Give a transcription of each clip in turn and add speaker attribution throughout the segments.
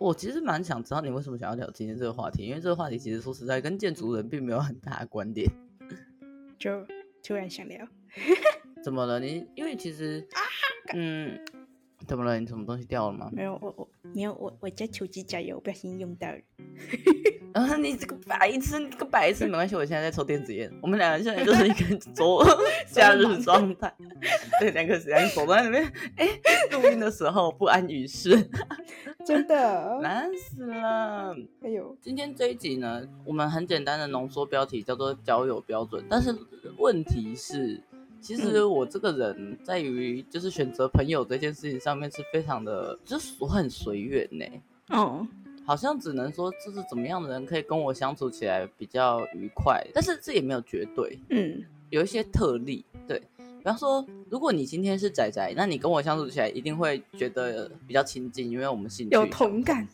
Speaker 1: 我其实蛮想知道你为什么想要聊今天这个话题，因为这个话题其实说实在跟建筑人并没有很大的关联，
Speaker 2: 就突然想聊。
Speaker 1: 怎么了？你因为其实，嗯，怎么了？你什么东西掉了吗？
Speaker 2: 没有，我我没有，我我在手机加油，不小心用到了。
Speaker 1: 啊！你这个白痴，你这个白痴，没关系，我现在在抽电子烟。我们两个现在就是一个周假日状态，对，两个时间走在那边，哎，录音的时候不安于室，
Speaker 2: 真的
Speaker 1: 难死了。
Speaker 2: 哎呦，
Speaker 1: 今天这一集呢，我们很简单的浓缩标题叫做交友标准，但是问题是，其实我这个人在于就是选择朋友这件事情上面是非常的，就是我很随缘呢。
Speaker 2: 哦。
Speaker 1: 好像只能说，就是怎么样的人可以跟我相处起来比较愉快，但是这也没有绝对，
Speaker 2: 嗯，
Speaker 1: 有一些特例，对，比方说，如果你今天是仔仔，那你跟我相处起来一定会觉得比较亲近，因为我们兴趣
Speaker 2: 有同感，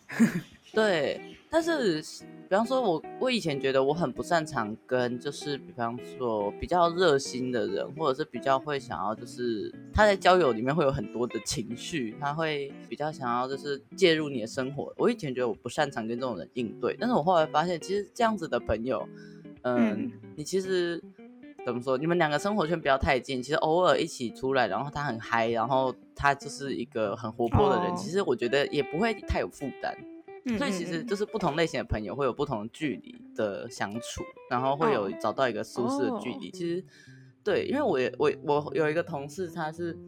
Speaker 1: 对，但是。比方说我，我我以前觉得我很不擅长跟，就是比方说比较热心的人，或者是比较会想要，就是他在交友里面会有很多的情绪，他会比较想要就是介入你的生活。我以前觉得我不擅长跟这种人应对，但是我后来发现，其实这样子的朋友，嗯，嗯你其实怎么说，你们两个生活圈不要太近，其实偶尔一起出来，然后他很嗨，然后他就是一个很活泼的人，哦、其实我觉得也不会太有负担。所以其实就是不同类型的朋友会有不同距离的相处，然后会有找到一个舒适的距离。其实，对，因为我也我我有一个同事，他是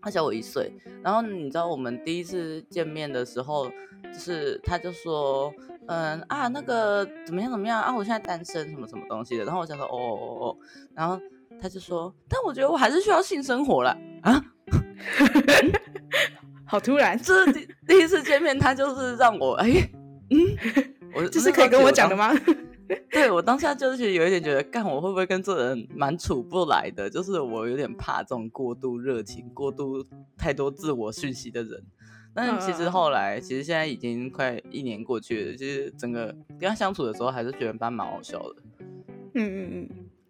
Speaker 1: 他小我一岁，然后你知道我们第一次见面的时候，就是他就说，嗯啊那个怎么样怎么样啊，我现在单身什么什么东西的，然后我想说哦哦哦哦，然后他就说，但我觉得我还是需要性生活了啊。
Speaker 2: 好突然，
Speaker 1: 这是第第一次见面，他就是让我哎，嗯，我
Speaker 2: 这是可以跟我讲的吗？
Speaker 1: 对，我当下就是有一点觉得，干我会不会跟这人蛮处不来的？就是我有点怕这种过度热情、过度太多自我讯息的人。但其实后来，其实现在已经快一年过去了，其实整个跟他相处的时候，还是觉得蛮蛮好笑的。
Speaker 2: 嗯嗯嗯。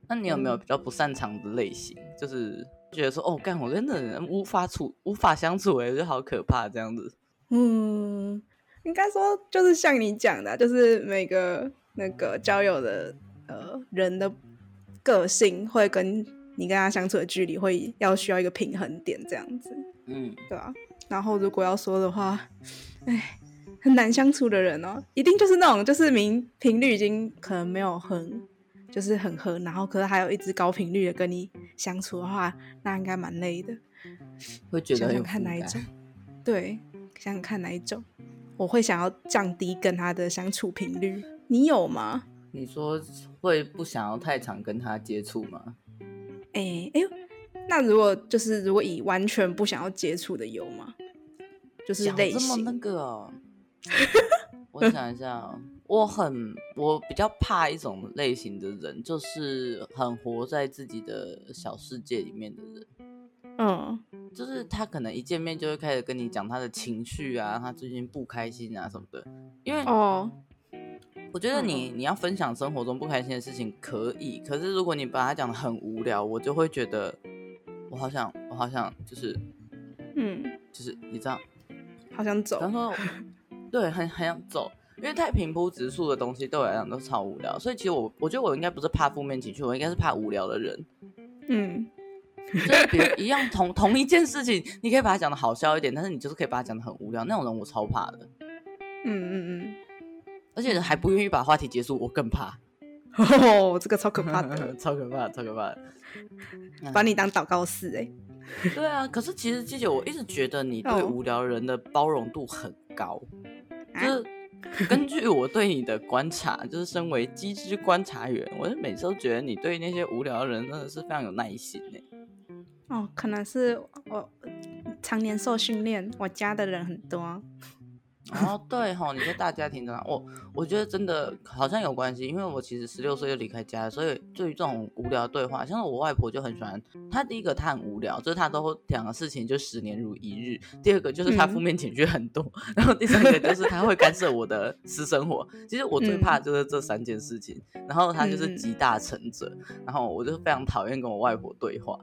Speaker 1: 那你有没有比较不擅长的类型？就是。觉得说哦，干我跟那人无法处无法相处，哎，就好可怕这样子。
Speaker 2: 嗯，应该说就是像你讲的，就是每个那个交友的呃人的个性，会跟你跟他相处的距离，会要需要一个平衡点这样子。
Speaker 1: 嗯，
Speaker 2: 对啊。然后如果要说的话，哎，很难相处的人哦，一定就是那种就是明频率已经可能没有很。就是很合，然后可是还有一直高频率的跟你相处的话，那应该蛮累的。
Speaker 1: 会觉得
Speaker 2: 想想看哪一种？对，想想看哪一种？我会想要降低跟他的相处频率。你有吗？
Speaker 1: 你说会不想要太常跟他接触吗？
Speaker 2: 哎哎呦，那如果就是如果以完全不想要接触的有吗？就是类型
Speaker 1: 这么那个哦。我想一下哦。我很，我比较怕一种类型的人，就是很活在自己的小世界里面的人。
Speaker 2: 嗯，
Speaker 1: 就是他可能一见面就会开始跟你讲他的情绪啊，他最近不开心啊什么的。因为哦，我觉得你你要分享生活中不开心的事情可以，可是如果你把它讲的很无聊，我就会觉得我好想，我好想就是，
Speaker 2: 嗯，
Speaker 1: 就是你知道，
Speaker 2: 好想走。
Speaker 1: 然后 对，很很想走。因为太平铺直述的东西对我来讲都超无聊，所以其实我我觉得我应该不是怕负面情绪，我应该是怕无聊的人。
Speaker 2: 嗯，
Speaker 1: 就是比如 一样同同一件事情，你可以把它讲的好笑一点，但是你就是可以把它讲的很无聊，那种人我超怕的。
Speaker 2: 嗯嗯嗯，
Speaker 1: 而且还不愿意把话题结束，我更怕。
Speaker 2: 哦，这个超可怕的，
Speaker 1: 超可怕，超可怕的，
Speaker 2: 把你当祷告室哎。
Speaker 1: 对啊，可是其实季姐，我一直觉得你对无聊人的包容度很高，哦、就是。根据我对你的观察，就是身为机智观察员，我是每次都觉得你对那些无聊人真的是非常有耐心呢。
Speaker 2: 哦，可能是我常年受训练，我家的人很多。
Speaker 1: 哦，对吼，你在大家庭的，我我觉得真的好像有关系，因为我其实十六岁就离开家，所以对于这种无聊的对话，像是我外婆就很喜欢。她第一个她很无聊，就是她都讲的事情就十年如一日；第二个就是她负面情绪很多；嗯、然后第三个就是她会干涉我的私生活。其实我最怕的就是这三件事情。然后她就是集大成者，嗯、然后我就非常讨厌跟我外婆对话。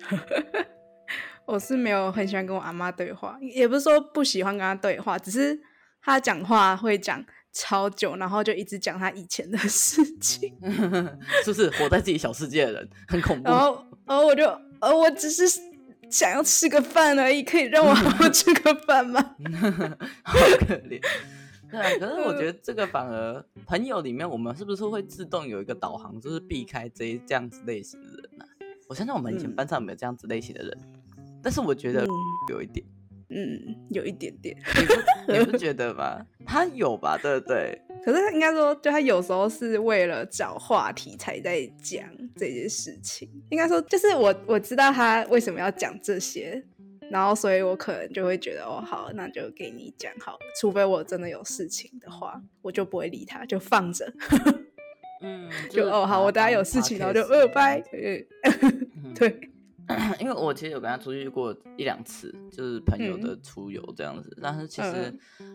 Speaker 2: 我是没有很喜欢跟我阿妈对话，也不是说不喜欢跟她对话，只是她讲话会讲超久，然后就一直讲她以前的事情，
Speaker 1: 是不是活在自己小世界的人很恐怖？
Speaker 2: 然后，然后我就，呃，我只是想要吃个饭而已，可以让我好 好吃个饭吗？
Speaker 1: 好可怜。对啊，可是我觉得这个反而朋友里面，我们是不是会自动有一个导航，就是避开这这样子类型的人呢、啊？我相信我们以前班上没有这样子类型的人，嗯、但是我觉得有一点，
Speaker 2: 嗯，有一点点，
Speaker 1: 你不 你不觉得吗？他有吧，对不对？
Speaker 2: 可是他应该说，就他有时候是为了找话题才在讲这件事情。应该说，就是我我知道他为什么要讲这些。然后，所以我可能就会觉得，哦，好，那就给你讲好了。除非我真的有事情的话，我就不会理他，就放着。
Speaker 1: 嗯，
Speaker 2: 就，就哦，好，我等下有事情，然后就呃，拜。对。
Speaker 1: 因为我其实有跟他出去过一两次，就是朋友的出游这样子，嗯、但是其实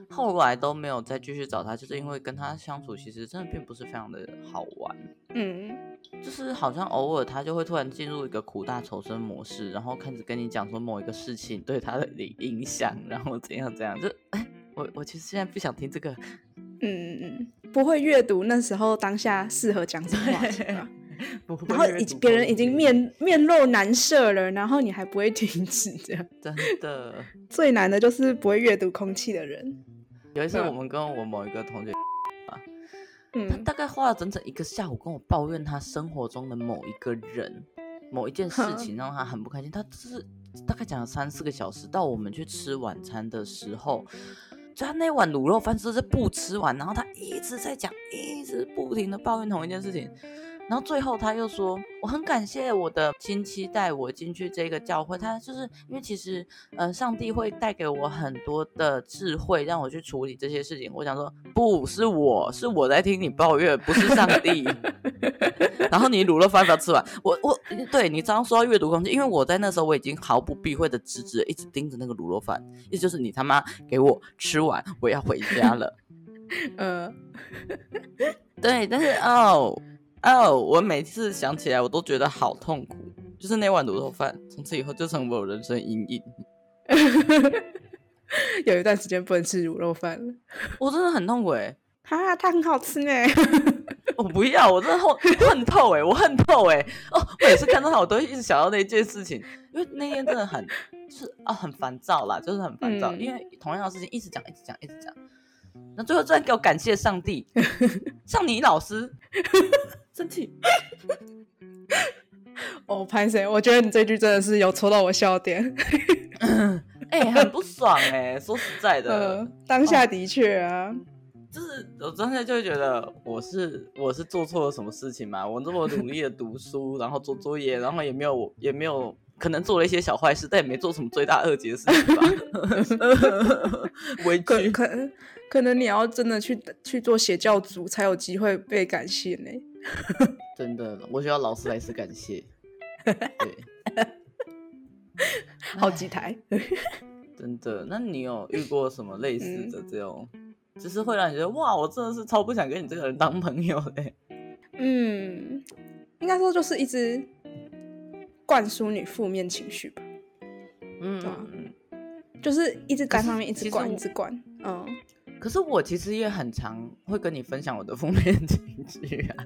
Speaker 1: 后来都没有再继续找他，就是因为跟他相处其实真的并不是非常的好玩。嗯，就是好像偶尔他就会突然进入一个苦大仇深模式，然后开始跟你讲说某一个事情对他的影响，然后怎样怎样，就哎，我我其实现在不想听这个。
Speaker 2: 嗯嗯嗯，不会阅读那时候当下适合讲什么话题吗？然后已别人已经面面露难色了，然后你还不会停止这样，
Speaker 1: 真的
Speaker 2: 最难的就是不会阅读空气的人。
Speaker 1: 有一次我们跟我某一个同学啊，嗯，他大概花了整整一个下午跟我抱怨他生活中的某一个人、某一件事情让他很不开心。他就是大概讲了三四个小时，到我们去吃晚餐的时候，就他那碗卤肉饭就是不吃完，然后他一直在讲，一直不停的抱怨同一件事情。然后最后他又说，我很感谢我的亲戚带我进去这个教会，他就是因为其实，呃，上帝会带给我很多的智慧，让我去处理这些事情。我想说，不是我，是我在听你抱怨，不是上帝。然后你卤肉饭不要吃完，我我对你刚刚说到阅读空间，因为我在那时候我已经毫不避讳的直直一直盯着那个卤肉饭，意思就是你他妈给我吃完，我要回家了。呃，对，但是哦。哦，oh, 我每次想起来，我都觉得好痛苦。就是那碗卤肉饭，从此以后就成为我人生阴影。
Speaker 2: 有一段时间不能吃卤肉饭了，
Speaker 1: 我真的很痛苦哎！
Speaker 2: 哈，它很好吃呢。
Speaker 1: 我不要，我真的恨恨透哎，我恨透哎！哦，我每次看到它，我都一直想到那件事情，因为那天真的很，就是啊，很烦躁啦，就是很烦躁，嗯、因为同样的事情一直讲，一直讲，一直讲。那最后居然给我感谢上帝，像你老师。生气。
Speaker 2: 哦，潘神，我觉得你这句真的是有戳到我笑点，
Speaker 1: 哎、欸，很不爽哎、欸，说实在的，
Speaker 2: 呃、当下的确啊，
Speaker 1: 就是我当下就会觉得我是我是做错了什么事情嘛，我这么努力的读书，然后做作业，然后也没有也没有可能做了一些小坏事，但也没做什么罪大恶极的事情吧，委屈，
Speaker 2: 可能可能你要真的去去做邪教组才有机会被感谢呢。
Speaker 1: 真的，我需要劳斯莱斯感谢。对，
Speaker 2: 好几台。
Speaker 1: 真的，那你有遇过什么类似的这种，嗯、就是会让你觉得哇，我真的是超不想跟你这个人当朋友的。
Speaker 2: 嗯，应该说就是一直灌输你负面情绪吧。嗯嗯，就是一直在上面一直灌，一直灌。嗯，
Speaker 1: 可是我其实也很常会跟你分享我的负面情绪啊。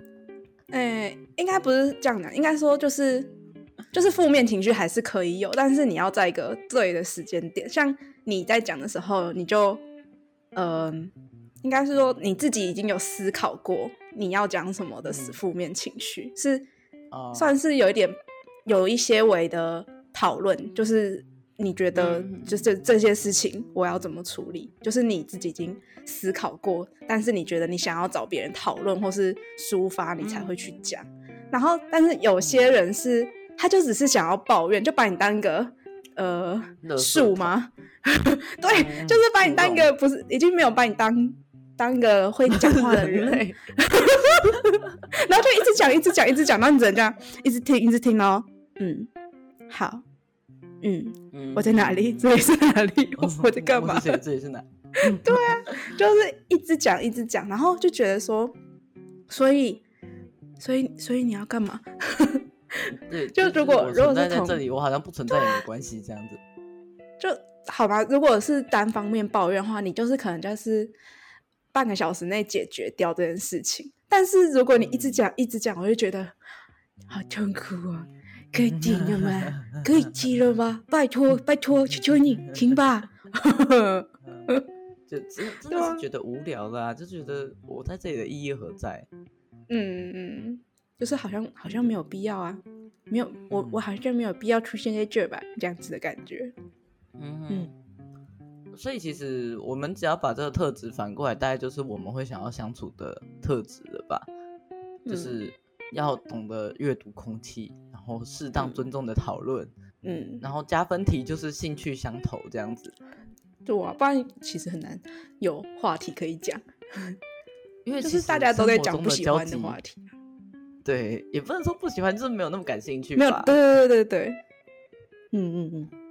Speaker 2: 哎、欸，应该不是这样讲，应该说就是就是负面情绪还是可以有，但是你要在一个对的时间点。像你在讲的时候，你就嗯、呃，应该是说你自己已经有思考过你要讲什么的负面情绪，嗯、是算是有一点有一些微的讨论，就是。你觉得就是这些事情我要怎么处理？就是你自己已经思考过，但是你觉得你想要找别人讨论或是抒发，你才会去讲。然后，但是有些人是，他就只是想要抱怨，就把你当一个呃树吗？对，就是把你当一个不是，已经没有把你当当一个会讲话的人，然后就一直讲，一直讲，一直讲，然后你只能这样一直听，一直听哦。嗯，好。嗯，嗯，我在哪里？这里是哪里？我，我在干嘛？
Speaker 1: 这里是哪？
Speaker 2: 对啊，就是一直讲，一直讲，然后就觉得说，所以，所以，所以你要干嘛？
Speaker 1: 对，
Speaker 2: 就如果如果是
Speaker 1: 在这里，我好像不存在也没关系，这样子。
Speaker 2: 就好吧，如果是单方面抱怨的话，你就是可能就是半个小时内解决掉这件事情。但是如果你一直讲一直讲，我就觉得好痛苦啊！可以停了吗？可以停了吗？拜托 拜托，求求你停吧！
Speaker 1: 就真真的是觉得无聊啦、啊，就觉得我在这里的意义何在？
Speaker 2: 嗯嗯，就是好像好像没有必要啊，没有我我好像没有必要出现在这吧，这样子的感觉。
Speaker 1: 嗯嗯，所以其实我们只要把这个特质反过来，大概就是我们会想要相处的特质了吧？嗯、就是要懂得阅读空气，然后适当尊重的讨论，嗯，然后加分题就是兴趣相投这样子。
Speaker 2: 对啊，不然其实很难有话题可以讲，
Speaker 1: 因为
Speaker 2: 就是大家都在讲不喜欢的话题。
Speaker 1: 对，也不能说不喜欢，就是没有那么感兴趣。
Speaker 2: 没有，对对对对对。嗯嗯嗯。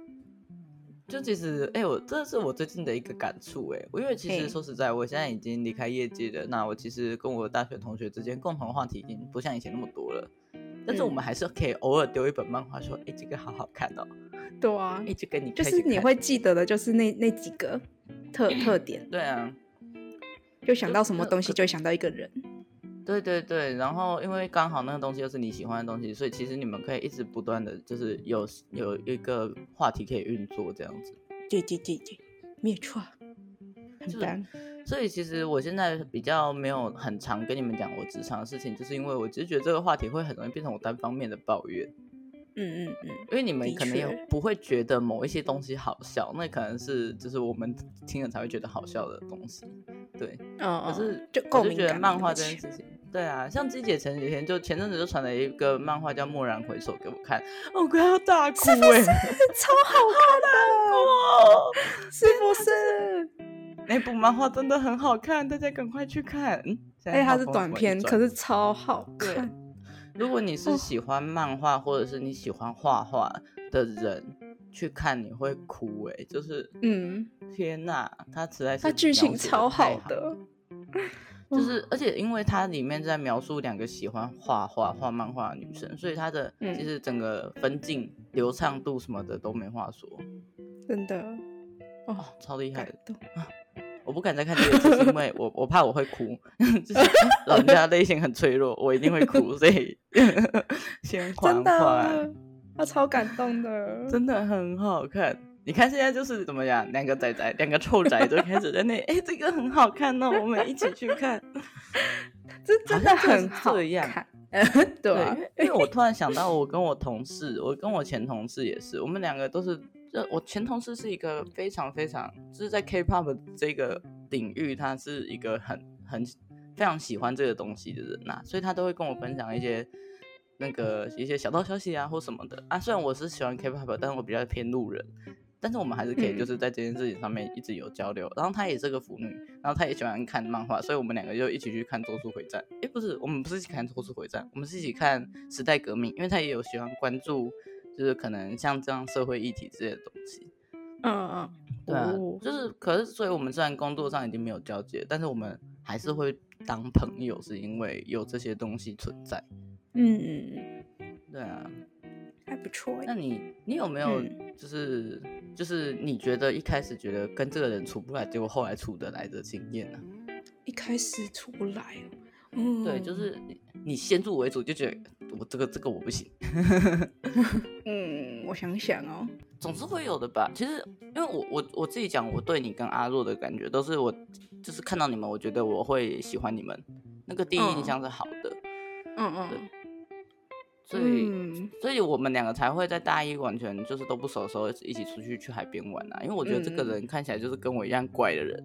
Speaker 1: 就其实，哎、欸，我这是我最近的一个感触，哎，因为其实说实在，我现在已经离开业界了，那我其实跟我大学同学之间共同的话题已经不像以前那么多了，但是我们还是可以偶尔丢一本漫画，说，哎、欸，这个好好看哦。
Speaker 2: 对啊，
Speaker 1: 一直跟你
Speaker 2: 就是你会记得的，就是那那几个特特点。
Speaker 1: 对啊，
Speaker 2: 就想到什么东西，就会想到一个人。
Speaker 1: 对对对，然后因为刚好那个东西又是你喜欢的东西，所以其实你们可以一直不断的就是有有一个话题可以运作这样子。
Speaker 2: 对对对对，没错。很棒。
Speaker 1: 所以其实我现在比较没有很常跟你们讲我职场的事情，就是因为我只是觉得这个话题会很容易变成我单方面的抱怨。
Speaker 2: 嗯嗯嗯，
Speaker 1: 因为你们可能也不会觉得某一些东西好笑，那可能是就是我们听了才会觉得好笑的东西，对。嗯，可是就我就觉得漫画这件事情，对啊，像鸡姐前几天就前阵子就传了一个漫画叫《蓦然回首》给我看，我快要大哭哎、欸，
Speaker 2: 超好看的，是不是？
Speaker 1: 那部漫画真的很好看，大家赶快去看。
Speaker 2: 哎、欸，它是短片，可是超好看。
Speaker 1: 如果你是喜欢漫画，或者是你喜欢画画的人去看，你会哭哎、欸，就是嗯，天哪，它实在是它
Speaker 2: 剧情超好的，
Speaker 1: 就是而且因为它里面在描述两个喜欢画画画漫画的女生，所以它的其实整个分镜流畅度什么的都没话说，
Speaker 2: 真的
Speaker 1: 哦，超厉害的。我不敢再看这个，是因为我我怕我会哭，就是老人家内心很脆弱，我一定会哭，所以 先缓缓。
Speaker 2: 他超感动的，
Speaker 1: 真的很好看。你看现在就是怎么样，两个仔仔，两个臭仔都开始在那，哎、欸，这个很好看哦，我们一起去看。
Speaker 2: 这真的很好看，对，
Speaker 1: 因为我突然想到，我跟我同事，我跟我前同事也是，我们两个都是。就我前同事是一个非常非常，就是在 K-pop 这个领域，他是一个很很非常喜欢这个东西的人呐、啊，所以他都会跟我分享一些那个一些小道消息啊或什么的啊。虽然我是喜欢 K-pop，但是我比较偏路人，但是我们还是可以就是在这件事情上面一直有交流。然后她也是个腐女，然后她也喜欢看漫画，所以我们两个就一起去看《咒术回战》。诶，不是，我们不是一起看《咒术回战》，我们是一起看《时代革命》，因为她也有喜欢关注。就是可能像这样社会议题之类的东西，
Speaker 2: 嗯嗯，
Speaker 1: 对啊，就是可是，所以我们虽然工作上已经没有交接，但是我们还是会当朋友，是因为有这些东西存在。
Speaker 2: 嗯嗯
Speaker 1: 嗯，对啊，
Speaker 2: 还不错。
Speaker 1: 那你你有没有就是、嗯、就是你觉得一开始觉得跟这个人处不来，结果后来处得来的经验呢？
Speaker 2: 一开始处不来，
Speaker 1: 嗯，对，就是你先入为主就觉得。我这个这个我不行，
Speaker 2: 嗯，我想想哦，
Speaker 1: 总是会有的吧。其实，因为我我我自己讲，我对你跟阿若的感觉都是我就是看到你们，我觉得我会喜欢你们，那个第一印象是好的，
Speaker 2: 嗯嗯，
Speaker 1: 所以、嗯、所以我们两个才会在大一完全就是都不熟的时候一起出去去海边玩啊。因为我觉得这个人看起来就是跟我一样怪的人，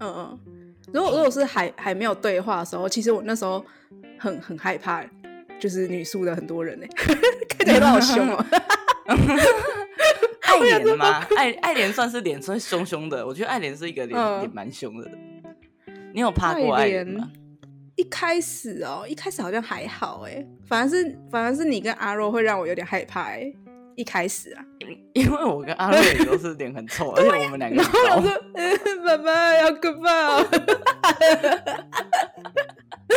Speaker 2: 嗯嗯。如果如果是还还没有对话的时候，其实我那时候很很害怕。就是女宿的很多人呢，看起来都好凶哦。
Speaker 1: 爱莲吗？爱爱莲算是脸算凶凶的，我觉得爱莲是一个脸脸蛮凶的。你有怕过爱莲吗？
Speaker 2: 一开始哦，一开始好像还好哎，反而是反而是你跟阿若会让我有点害怕哎。一开始啊，
Speaker 1: 因为我跟阿若也都是脸很臭，而且我们两个。然后我说：“
Speaker 2: 爸爸，好可怕。”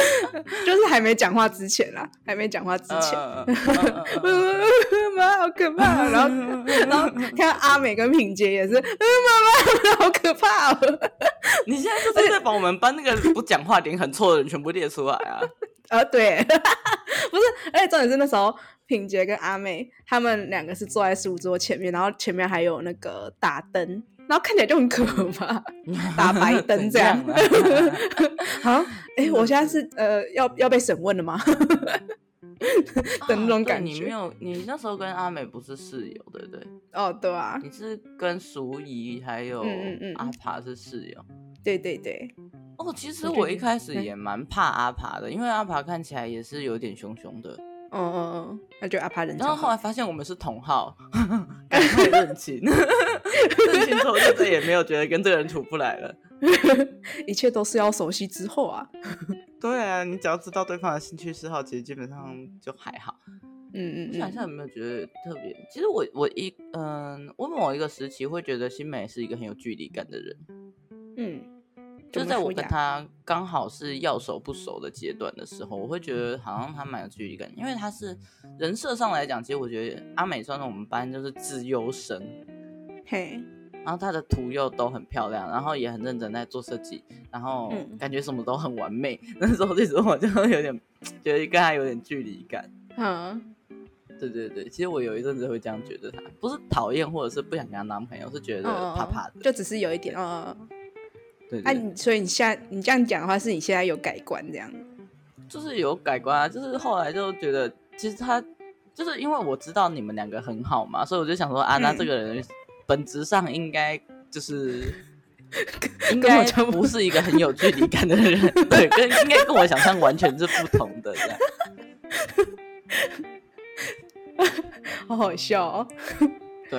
Speaker 2: 就是还没讲话之前啦，还没讲话之前，妈好可怕。然后然后看阿美跟品杰也是，嗯，妈妈好可怕哦。
Speaker 1: 你现在就是在把我们班那个不讲话、脸很臭的人全部列出来啊？
Speaker 2: 啊，对，不是，而且重点是那时候品杰跟阿美他们两个是坐在书桌前面，然后前面还有那个打灯。然后看起来就很可怕，打白灯这样。好，哎、欸，我现在是呃要要被审问了吗？的那种感觉。
Speaker 1: 你没有，你那时候跟阿美不是室友，对不对？
Speaker 2: 哦，对啊。
Speaker 1: 你是跟淑仪还有阿爬是室友。
Speaker 2: 嗯嗯嗯对对对。
Speaker 1: 哦，其实我一开始也蛮怕阿爬的，因为阿爬看起来也是有点凶凶的。
Speaker 2: 嗯嗯嗯，那就阿帕人。
Speaker 1: 然后后来发现我们是同号，赶快认亲，认亲之后就再也没有觉得跟这个人处不来了。
Speaker 2: 一切都是要熟悉之后啊。
Speaker 1: 对啊，你只要知道对方的兴趣嗜好，其实基本上就还好。嗯嗯，想一下有没有觉得特别？其实我我一嗯，我某一个时期会觉得新美是一个很有距离感的人。嗯。就在我跟他刚好是要熟不熟的阶段的时候，我会觉得好像他蛮有距离感，因为他是人设上来讲，其实我觉得阿美算是我们班就是自优生，嘿，然后他的图又都很漂亮，然后也很认真在做设计，然后感觉什么都很完美，那时候那时候我就有点觉得跟他有点距离感，嗯，对对对，其实我有一阵子会这样觉得他，不是讨厌或者是不想跟他当朋友，是觉得怕怕的，
Speaker 2: 就只是有一点，嗯。哎，你、啊、所以你现在你这样讲的话，是你现在有改观这样？
Speaker 1: 就是有改观啊，就是后来就觉得，其实他就是因为我知道你们两个很好嘛，所以我就想说啊，那这个人本质上应该就是 应该不是一个很有距离感的人，对，跟应该跟我想象完全是不同的这样。
Speaker 2: 好好笑哦。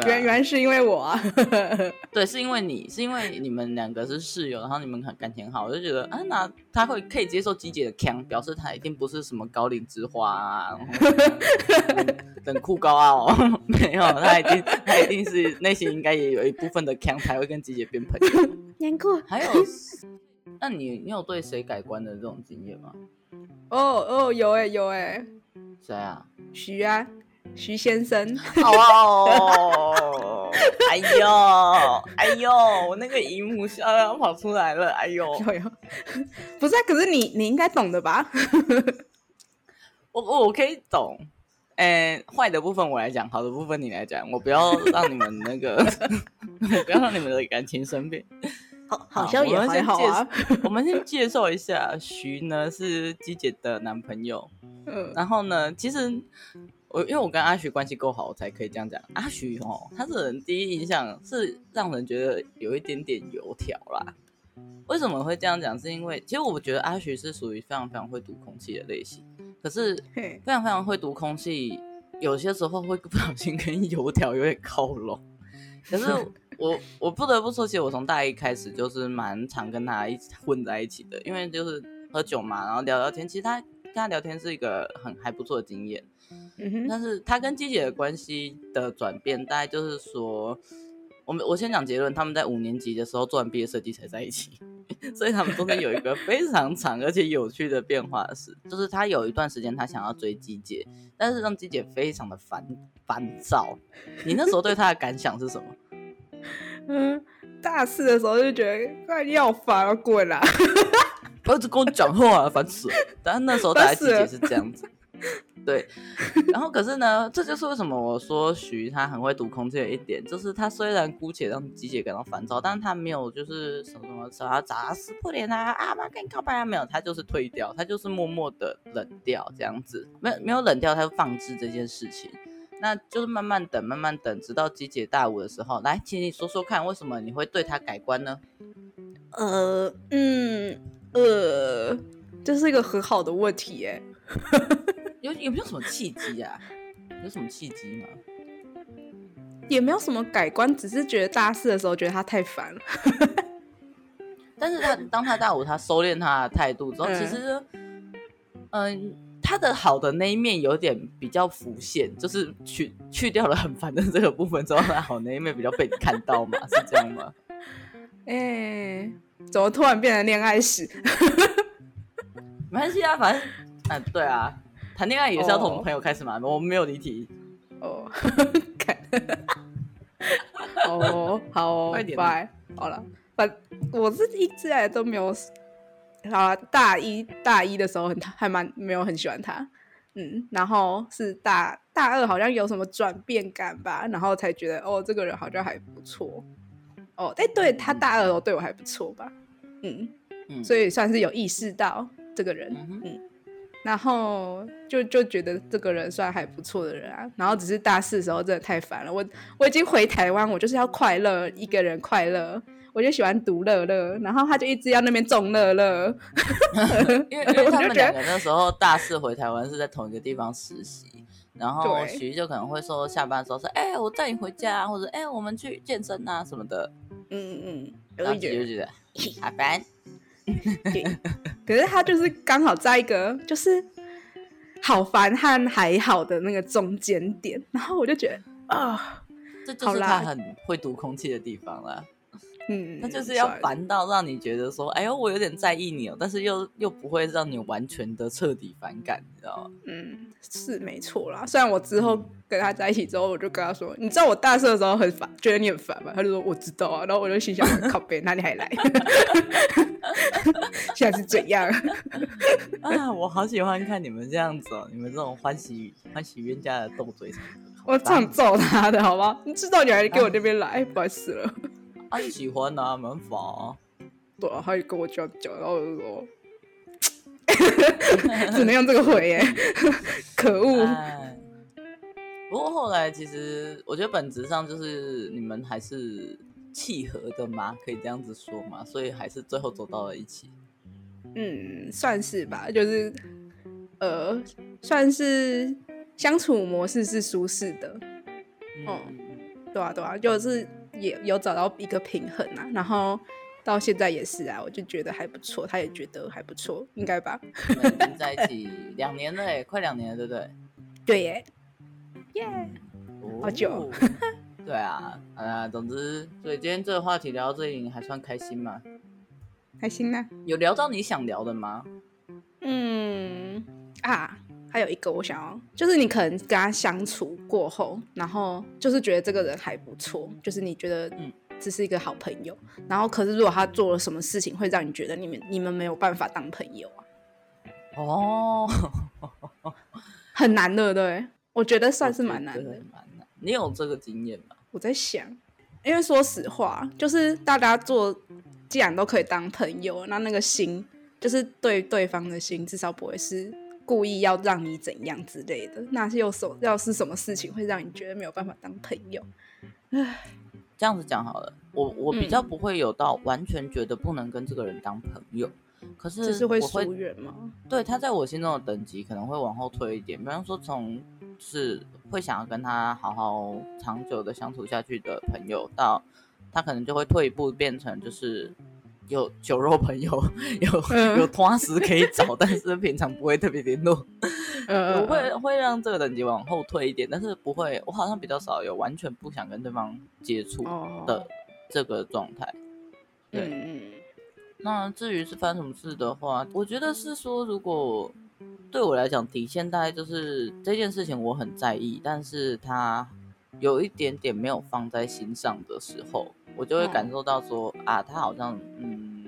Speaker 2: 原原来是因为我啊，
Speaker 1: 对，是因为你是因为你们两个是室友，然后你们很感情好，我就觉得啊，那他会可以接受鸡姐的腔，表示他一定不是什么高岭之花啊，冷 酷高傲，哦，没有，他一定他一定是内心应该也有一部分的腔才会跟鸡姐变朋友。
Speaker 2: 难过。
Speaker 1: 还有，那你你有对谁改观的这种经验吗？
Speaker 2: 哦哦，有哎有哎，
Speaker 1: 谁啊？
Speaker 2: 徐啊。徐先生，
Speaker 1: 哦，哎呦，哎呦，我那个姨母笑要跑出来了，哎呦，哎呦
Speaker 2: 不是啊，可是你你应该懂的吧？
Speaker 1: 我我可以懂，哎，坏的部分我来讲，好的部分你来讲，我不要让你们那个，我不要让你们的感情生病。
Speaker 2: 好，好像也还好啊。
Speaker 1: 我们先介绍一下，徐呢是鸡姐的男朋友，嗯，然后呢，其实。我因为我跟阿徐关系够好，我才可以这样讲。阿徐哦，他这人第一印象是让人觉得有一点点油条啦。为什么会这样讲？是因为其实我觉得阿徐是属于非常非常会读空气的类型，可是非常非常会读空气，有些时候会不小心跟油条有点靠拢。可是 我我不得不说，其实我从大一开始就是蛮常跟他一起混在一起的，因为就是喝酒嘛，然后聊聊天。其实他跟他聊天是一个很还不错的经验。但是他跟季姐的关系的转变，大概就是说，我们我先讲结论，他们在五年级的时候做完毕业设计才在一起，所以他们中间有一个非常长而且有趣的变化是，就是他有一段时间他想要追季姐，但是让季姐非常的烦烦躁。你那时候对他的感想是什么？
Speaker 2: 嗯，大四的时候就觉得快要烦了，滚啦！
Speaker 1: 不要一直跟我讲话，烦死了。但是那时候大概季姐是这样子。对，然后可是呢，这就是为什么我说徐他很会读空气的一点，就是他虽然姑且让鸡姐感到烦躁，但是他没有就是什么什么找他砸撕破脸啊啊，妈跟你告白啊没有，他就是退掉，他就是默默的冷掉这样子，没有没有冷掉，他就放置这件事情，那就是慢慢等，慢慢等，直到鸡姐大五的时候，来，请你说说看，为什么你会对他改观呢？
Speaker 2: 呃，嗯，呃，这是一个很好的问题哎。
Speaker 1: 有有没有什么契机啊？有什么契机吗？
Speaker 2: 也没有什么改观，只是觉得大四的时候觉得他太烦了。
Speaker 1: 但是他当他大五，他收敛他的态度之后，嗯、其实，嗯，他的好的那一面有点比较浮现，就是去去掉了很烦的这个部分之后，他好那一面比较被你看到嘛？是这样吗？
Speaker 2: 哎、欸，怎么突然变成恋爱史？
Speaker 1: 没关系啊，反正，嗯，对啊。谈恋爱也是要从朋友开始嘛，oh. 我们没有离题。
Speaker 2: 哦，哦，好哦，
Speaker 1: 快点。
Speaker 2: 拜。好了，反我是一直以来都没有，啊，大一大一的时候很还蛮没有很喜欢他，嗯，然后是大大二好像有什么转变感吧，然后才觉得哦，这个人好像还不错。哦，哎、欸，对他大二对我还不错吧，嗯。嗯，所以算是有意识到这个人，嗯，嗯，然后就就觉得这个人算还不错的人啊，然后只是大四的时候真的太烦了，我我已经回台湾，我就是要快乐，一个人快乐，我就喜欢独乐乐，然后他就一直要那边众乐乐，
Speaker 1: 因为因为他们两个那时候大四回台湾是在同一个地方实习。然后徐就可能会说下班的时候说，哎、欸，我带你回家，或者哎、欸，我们去健身啊什么的。嗯嗯，然后徐就觉得 下 班。
Speaker 2: 可是他就是刚好在一个就是好烦和还好的那个中间点，然后我就觉得啊，
Speaker 1: 这就是他很会读空气的地方了。嗯，他就是要烦到让你觉得说，哎呦，我有点在意你哦，但是又又不会让你完全的彻底反感，你知道吗？
Speaker 2: 嗯，是没错啦。虽然我之后跟他在一起之后，我就跟他说，你知道我大四的时候很烦，觉得你很烦吗？他就说我知道啊。然后我就心想，靠北，那你还来？现在是怎样？
Speaker 1: 啊，我好喜欢看你们这样子哦，你们这种欢喜欢喜冤家的斗嘴
Speaker 2: 我想揍他的好吗？你知道你还给我那边来，啊、不好意思了。
Speaker 1: 他是喜欢啊，没办法啊。
Speaker 2: 对啊，他也跟我这样讲，然后我就说，只能用这个回耶，可恶。
Speaker 1: 不过后来其实我觉得本质上就是你们还是契合的吗，可以这样子说吗，所以还是最后走到了一起。
Speaker 2: 嗯，算是吧，就是呃，算是相处模式是舒适的。哦、嗯嗯，对啊，对啊，就是。也有找到一个平衡啊，然后到现在也是啊，我就觉得还不错，他也觉得还不错，应该吧？
Speaker 1: 我们已经在一起 两年了，哎，快两年了，对不对？
Speaker 2: 对耶，耶、yeah. 嗯，好久。
Speaker 1: 对啊，啊，总之，所以今天这个话题聊到这里，你还算开心吗？
Speaker 2: 开心呢？
Speaker 1: 有聊到你想聊的吗？
Speaker 2: 嗯啊。还有一个我想要，就是你可能跟他相处过后，然后就是觉得这个人还不错，就是你觉得嗯，只是一个好朋友，然后可是如果他做了什么事情会让你觉得你们你们没有办法当朋友啊？哦，很难的，对，我觉得算是蛮难的。
Speaker 1: 你有这个经验吗？
Speaker 2: 我在想，因为说实话，就是大家做既然都可以当朋友，那那个心就是对对方的心，至少不会是。故意要让你怎样之类的，那是有什要是什么事情会让你觉得没有办法当朋友？唉，
Speaker 1: 这样子讲好了，我我比较不会有到完全觉得不能跟这个人当朋友，嗯、可是
Speaker 2: 只是会疏远吗？
Speaker 1: 对，他在我心中的等级可能会往后推一点，比方说从是会想要跟他好好长久的相处下去的朋友，到他可能就会退一步变成就是。有酒肉朋友，有、嗯、有拖时可以找，但是平常不会特别联络。嗯，我会会让这个等级往后退一点，但是不会，我好像比较少有完全不想跟对方接触的这个状态。对，嗯、那至于是发生什么事的话，我觉得是说，如果对我来讲底线大概就是这件事情我很在意，但是他有一点点没有放在心上的时候。我就会感受到说、嗯、啊，他好像嗯，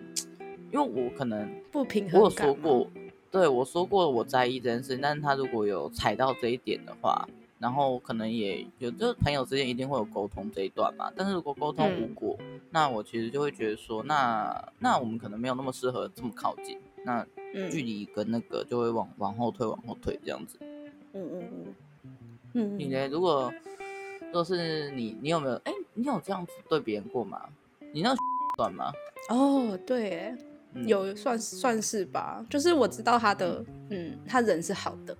Speaker 1: 因为我可能
Speaker 2: 不平衡，
Speaker 1: 我有说过，对我说过我在意这件事，但是他如果有踩到这一点的话，然后可能也有，就是朋友之间一定会有沟通这一段嘛。但是如果沟通无果、嗯，那我其实就会觉得说，那那我们可能没有那么适合这么靠近，那距离跟那个就会往往后退，往后退这样子。嗯嗯嗯嗯，你呢？如果若是你，你有没有？哎、欸，你有这样子对别人过吗？你那算吗？
Speaker 2: 哦，对，有算算是吧。就是我知道他的，嗯，他人是好的，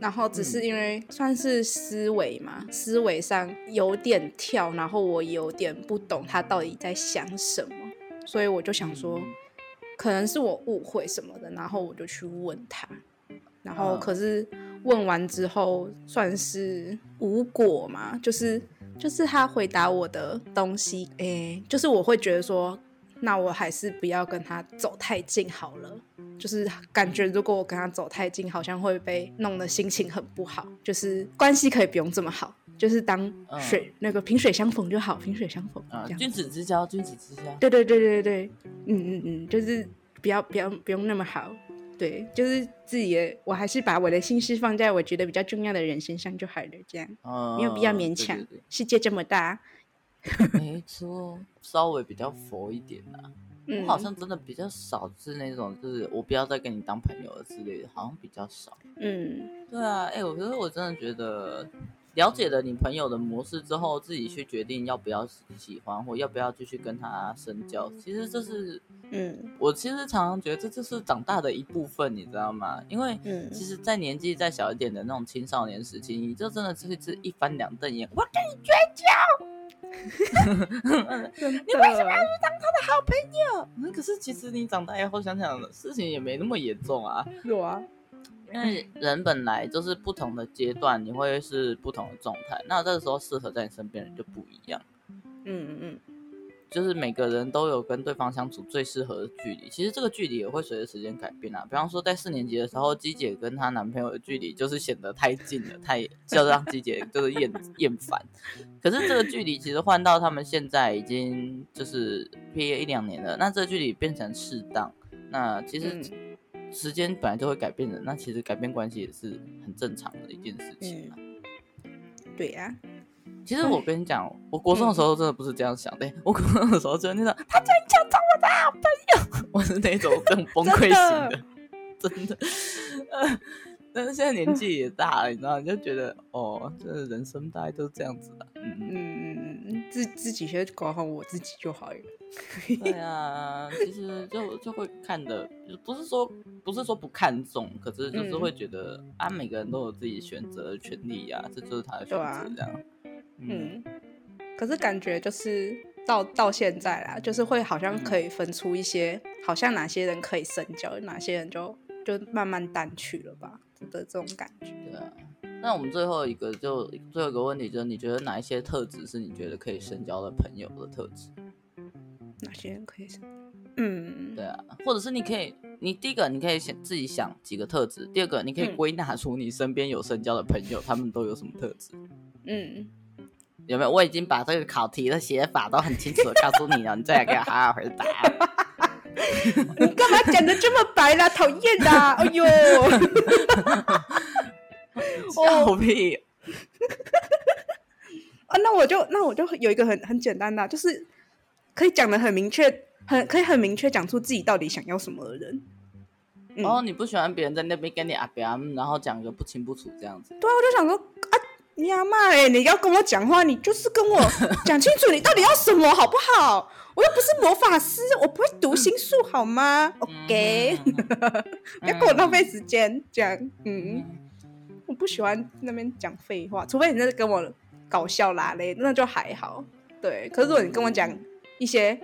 Speaker 2: 然后只是因为算是思维嘛，思维上有点跳，然后我有点不懂他到底在想什么，所以我就想说，可能是我误会什么的，然后我就去问他，然后可是。问完之后算是无果嘛，就是就是他回答我的东西，诶、欸，就是我会觉得说，那我还是不要跟他走太近好了，就是感觉如果我跟他走太近，好像会被弄得心情很不好，就是关系可以不用这么好，就是当水、嗯、那个萍水相逢就好，萍水相逢啊，
Speaker 1: 君子之交，君子之交。
Speaker 2: 对对对对对，嗯嗯嗯，就是不要不要不用那么好，对，就是自己的，我还是把我的心思放在我觉得比较重要的人身上就好了，这样、嗯、没有必要勉强。对对对，世界这么大，
Speaker 1: 没错，稍微比较佛一点啊。我好像真的比较少是那种，就是我不要再跟你当朋友了之类的，好像比较少。
Speaker 2: 嗯，
Speaker 1: 对啊，哎、欸，我觉得我真的觉得。了解了你朋友的模式之后，自己去决定要不要喜欢或要不要继续跟他深交。其实这是，
Speaker 2: 嗯，
Speaker 1: 我其实常常觉得这就是长大的一部分，你知道吗？因为，其实，在年纪再小一点的那种青少年时期，你就真的是是一翻两瞪眼，我跟你绝交，你为什么要去当他的好朋友？那可是其实你长大以后想想，事情也没那么严重啊。
Speaker 2: 有啊。
Speaker 1: 因为人本来就是不同的阶段，你会是不同的状态。那这个时候适合在你身边人就不一样。
Speaker 2: 嗯嗯嗯，
Speaker 1: 就是每个人都有跟对方相处最适合的距离。其实这个距离也会随着时间改变啊。比方说在四年级的时候，鸡姐跟她男朋友的距离就是显得太近了，太就让鸡姐就是厌厌烦。可是这个距离其实换到他们现在已经就是毕业一两年了，那这个距离变成适当。那其实。嗯时间本来就会改变的，那其实改变关系也是很正常的一件事情嘛。
Speaker 2: 嗯、对呀、啊，
Speaker 1: 其实我跟你讲，我国中的时候真的不是这样想的。嗯、我国中的时候真的那种，他真想当我的好朋友，我是那种更崩溃型的，真的。真的呃但是现在年纪也大了，你知道，你就觉得哦，这人生大概都是这样子的。嗯嗯
Speaker 2: 嗯嗯，自自己先管好我自己就好了。
Speaker 1: 对啊，其实就就会看的，不是说不是说不看重，可是就是会觉得、嗯、啊，每个人都有自己选择的权利呀、啊，这就是他的选择，这样。啊、嗯，
Speaker 2: 嗯，可是感觉就是到到现在啦，就是会好像可以分出一些，嗯、好像哪些人可以深交，哪些人就就慢慢淡去了吧。的这种感觉，
Speaker 1: 对啊。那我们最后一个就最后一个问题就是，你觉得哪一些特质是你觉得可以深交的朋友的特质？
Speaker 2: 哪些人可以深？嗯，
Speaker 1: 对啊。或者是你可以，你第一个你可以想自己想几个特质，第二个你可以归纳出你身边有深交的朋友，嗯、他们都有什么特质？
Speaker 2: 嗯，
Speaker 1: 有没有？我已经把这个考题的写法都很清楚的告诉你了，你再来给我好好回答。
Speaker 2: 你干嘛讲的这么白啦？讨厌的！哎呦，
Speaker 1: 笑屁！
Speaker 2: 啊，那我就那我就有一个很很简单的，就是可以讲的很明确，很可以很明确讲出自己到底想要什么的人。
Speaker 1: 然后、你不喜欢别人在那边跟你啊边，然后讲个不清不楚这样子。
Speaker 2: 对啊，我就想说啊，你阿妈哎，你要跟我讲话，你就是跟我 讲清楚，你到底要什么，好不好？我又不是魔法师，我不会读心术，好吗？OK，不要跟我浪费时间，这样，嗯，我不喜欢那边讲废话，除非你在跟我搞笑啦嘞，那就还好。对，可是如果你跟我讲一些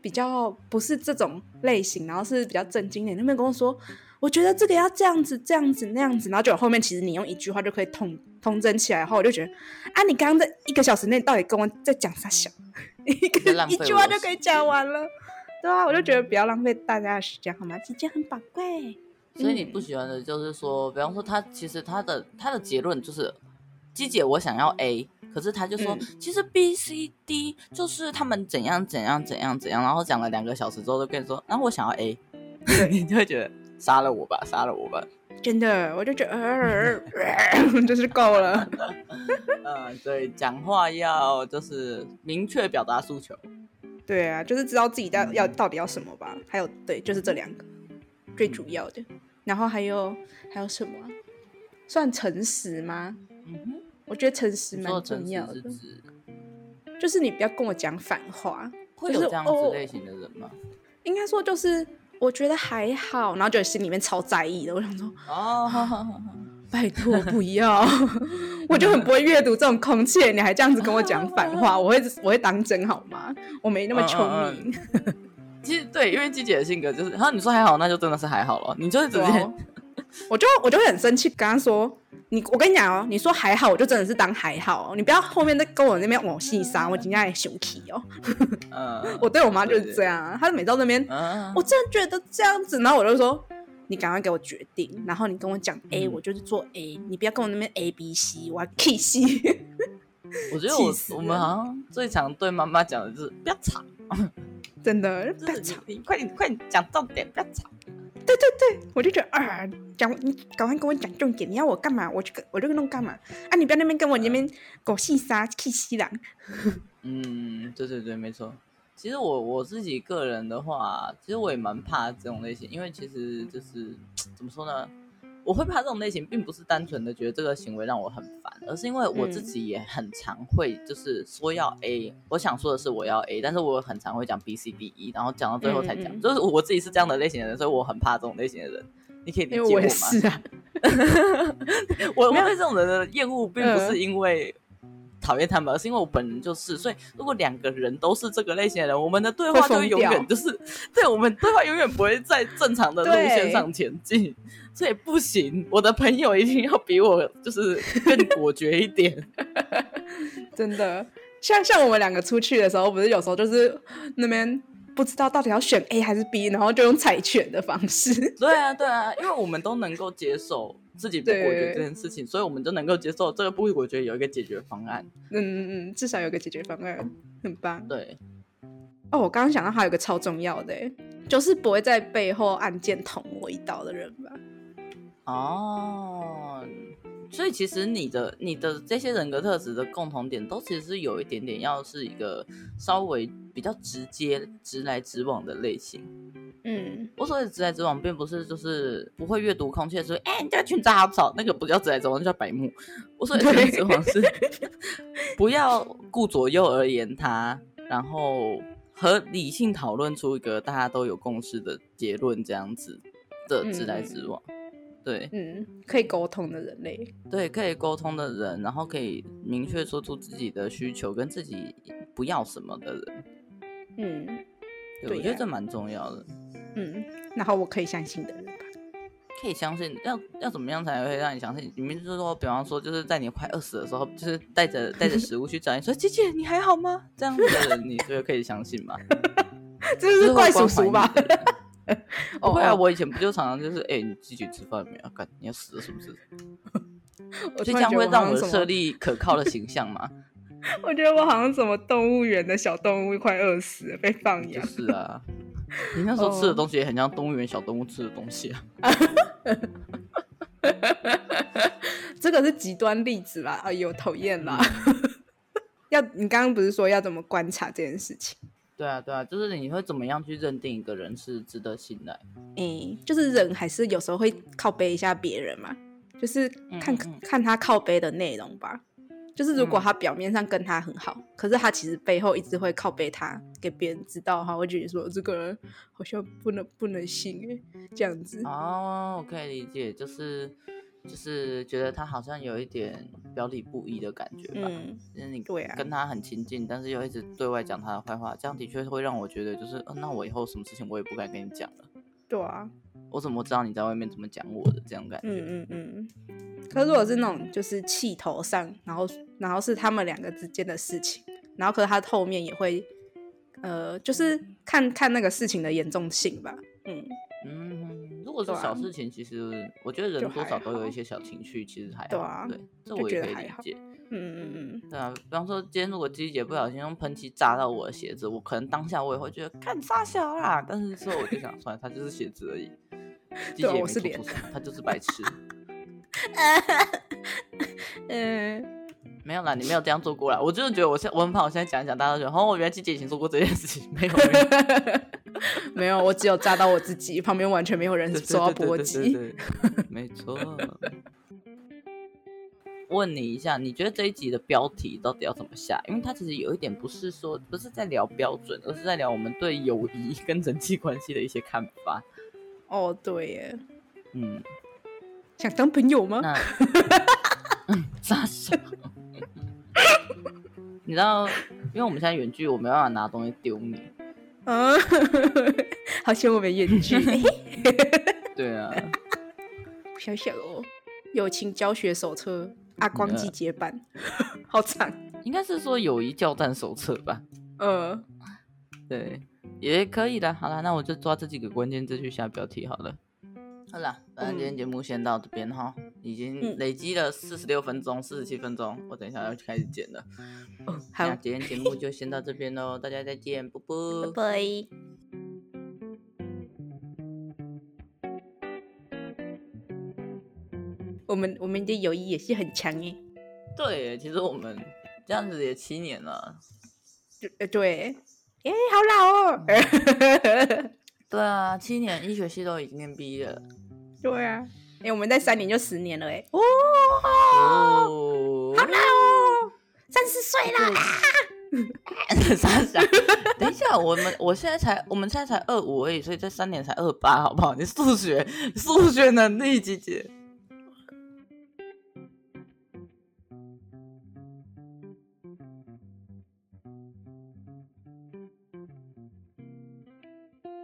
Speaker 2: 比较不是这种类型，然后是比较正经点，那边跟我说，我觉得这个要这样子，这样子，那样子，然后就后面其实你用一句话就可以统统整起来，后我就觉得，啊，你刚刚在一个小时内到底跟我在讲啥小？一个一句话就可以讲完了，对啊，我就觉得不要浪费大家的时间，好吗？时间很宝贵。
Speaker 1: 所以你不喜欢的就是说，比方说他其实他的他的结论就是，鸡姐我想要 A，可是他就说、嗯、其实 B、C、D 就是他们怎样怎样怎样怎样，然后讲了两个小时之后就跟你说，然后我想要 A，你就会觉得杀了我吧，杀了我吧。
Speaker 2: 真的，我就觉得，呃，就是够了。
Speaker 1: 嗯，对，讲话要就是明确表达诉求。
Speaker 2: 对啊，就是知道自己到要到底要什么吧。还有，对，就是这两个最主要的。然后还有还有什么？算诚实吗？嗯哼，我觉得诚实蛮重要的。就是你不要跟我讲反话。
Speaker 1: 会有这样子类型的人吗？哦，
Speaker 2: 应该说就是。我觉得还好，然后就心里面超在意的。我想说，哦，好好好，拜托不要，我就很不会阅读这种空气，你还这样子跟我讲反话，我会我会当真好吗？我没那么聪明。
Speaker 1: 其实对，因为季姐的性格就是，然后你说还好，那就真的是还好了。你就是直接，
Speaker 2: 我就我就会很生气，跟他说。你我跟你讲哦，你说还好，我就真的是当还好哦。你不要后面再跟我那边往细沙，我今天也生气哦。嗯，我对我妈就是这样，她每到那边，我真的觉得这样子，然后我就说，你赶快给我决定，然后你跟我讲 A，我就是做 A，你不要跟我那边 A B C，我要 K C。
Speaker 1: 我觉得我我们好像最常对妈妈讲的就是不要吵，
Speaker 2: 真的不要吵，
Speaker 1: 你快点快点讲重点，不要吵。
Speaker 2: 对对对，我就觉得啊，讲你赶快跟我讲重点，你要我干嘛，我这个我这个弄干嘛啊！你不要那边跟我那边狗戏沙气息了。
Speaker 1: 嗯，对对对，没错。其实我我自己个人的话，其实我也蛮怕这种类型，因为其实就是怎么说呢？我会怕这种类型，并不是单纯的觉得这个行为让我很烦，而是因为我自己也很常会就是说要 A，、嗯、我想说的是我要 A，但是我很常会讲 B C D E，然后讲到最后才讲，嗯嗯就是我自己是这样的类型的人，所以我很怕这种类型的人。你可以理解我吗？我也是啊，我我对这种人的厌恶，并不是因为讨厌他们，而是因为我本人就是，所以如果两个人都是这个类型的人，我们的对话就永远就是，对，我们对话永远不会在正常的路线上前进。所以不行，我的朋友一定要比我就是更果决一点，
Speaker 2: 真的。像像我们两个出去的时候，不是有时候就是那边不知道到底要选 A 还是 B，然后就用猜拳的方式。
Speaker 1: 对啊，对啊，因为我们都能够接受自己不果决这件事情，所以我们就能够接受这个不果决有一个解决方案。
Speaker 2: 嗯嗯嗯，至少有个解决方案，很棒。
Speaker 1: 对。
Speaker 2: 哦，我刚刚想到还有一个超重要的，就是不会在背后暗箭捅我一刀的人吧。
Speaker 1: 哦，所以其实你的你的这些人格特质的共同点，都其实是有一点点要是一个稍微比较直接、直来直往的类型。嗯，我所谓的直来直往，并不是就是不会阅读空气的时候，哎、欸，你这个群杂草，那个不叫直来直往，那叫白目。我所谓的直来直往是 不要顾左右而言他，然后和理性讨论出一个大家都有共识的结论，这样子的直来直往。嗯对，
Speaker 2: 嗯，可以沟通的人类，
Speaker 1: 对，可以沟通的人，然后可以明确说出自己的需求跟自己不要什么的人，嗯，对，对啊，我觉得这蛮重要的，
Speaker 2: 嗯，然后我可以相信的人吧，
Speaker 1: 可以相信，要要怎么样才会让你相信？你们就是说，比方说，就是在你快饿死的时候，就是带着带着食物去找你说，姐姐你还好吗？这样子的人，你觉得可以相信吗？
Speaker 2: 这是怪叔叔吧？
Speaker 1: 不会啊，我以前不就常常就是，哎、欸，你自己吃饭没有？干，你要死了是不是？我这样会让我设立可靠的形象吗？
Speaker 2: 我觉得我好像什么动物园的小动物快饿死了，被放养。
Speaker 1: 是啊，你那时候吃的东西也很像动物园小动物吃的东西啊。
Speaker 2: 这个是极端例子啦，哎呦，讨厌啦！要你刚刚不是说要怎么观察这件事情？
Speaker 1: 对啊，对啊，就是你会怎么样去认定一个人是值得信赖？
Speaker 2: 嗯，就是人还是有时候会靠背一下别人嘛，就是看嗯嗯看他靠背的内容吧。就是如果他表面上跟他很好，嗯、可是他其实背后一直会靠背他，给别人知道，的话会觉得说这个人好像不能不能信诶，这样子。
Speaker 1: 哦，我可以理解，就是。就是觉得他好像有一点表里不一的感觉吧，嗯，就是你跟他很亲近，但是又一直对外讲他的坏话，这样的确会让我觉得，就是，呃，那我以后什么事情我也不敢跟你讲了。
Speaker 2: 对啊，
Speaker 1: 我怎么知道你在外面怎么讲我的这种感觉？
Speaker 2: 嗯嗯嗯。可是如果是那种就是气头上，然后然后是他们两个之间的事情，然后可是他后面也会，呃，就是看看那个事情的严重性吧，嗯。
Speaker 1: 嗯，如果是小事情，其实我觉得人多少都有一些小情绪，其实还好。对啊，对，这我也可以理解。嗯嗯嗯，对啊，比方说今天如果鸡姐不小心用喷漆扎到我的鞋子，我可能当下我也会觉得看杀小啦，但是之后我就想，算了，它就是鞋子而已。季姐没做错什么，他就是白痴。嗯。没有啦，你没有这样做过啦。我就是觉得我现我很怕，我现在讲一讲，大家都觉得哦，我原来季姐以前做过这件事情。没有，没有，
Speaker 2: 没有，我只有炸到我自己，旁边完全没有人受到波及。
Speaker 1: 没错。问你一下，你觉得这一集的标题到底要怎么下？因为它其实有一点不是说不是在聊标准，而是在聊我们对友谊跟人际关系的一些看法。
Speaker 2: 哦，对耶。嗯。想当朋友吗？
Speaker 1: 嗯，傻笑。你知道，因为我们现在远距，我没办法拿东西丢你。
Speaker 2: 嗯，好险我们远距。
Speaker 1: 对啊，
Speaker 2: 想想哦，友情教学手册阿光季节版，好惨。
Speaker 1: 应该是说友谊教战手册吧？
Speaker 2: 呃，
Speaker 1: 对，也可以的。好了，那我就抓这几个关键字去下标题好了。好了，反正今天节目先到这边哈。嗯已经累积了四十六分钟、四十七分钟，我等一下要开始剪了。
Speaker 2: 哦，好，
Speaker 1: 那今天节目就先到这边喽，大家再见，啵啵，
Speaker 2: 拜拜。我们我们的友谊也是很强耶。
Speaker 1: 对，其实我们这样子也七年了。
Speaker 2: 对对，哎，好老哦。
Speaker 1: 对啊，七年，医学系都已经念毕业了。
Speaker 2: 对啊，哎，我们在三年就十年了，哎，哦，
Speaker 1: 哦，
Speaker 2: 好老哦，三十岁了。
Speaker 1: 傻傻，等一下，我们我现在才，我们现在才二五而已，所以这三年才二八，好不好？你数学数学能力，姐姐。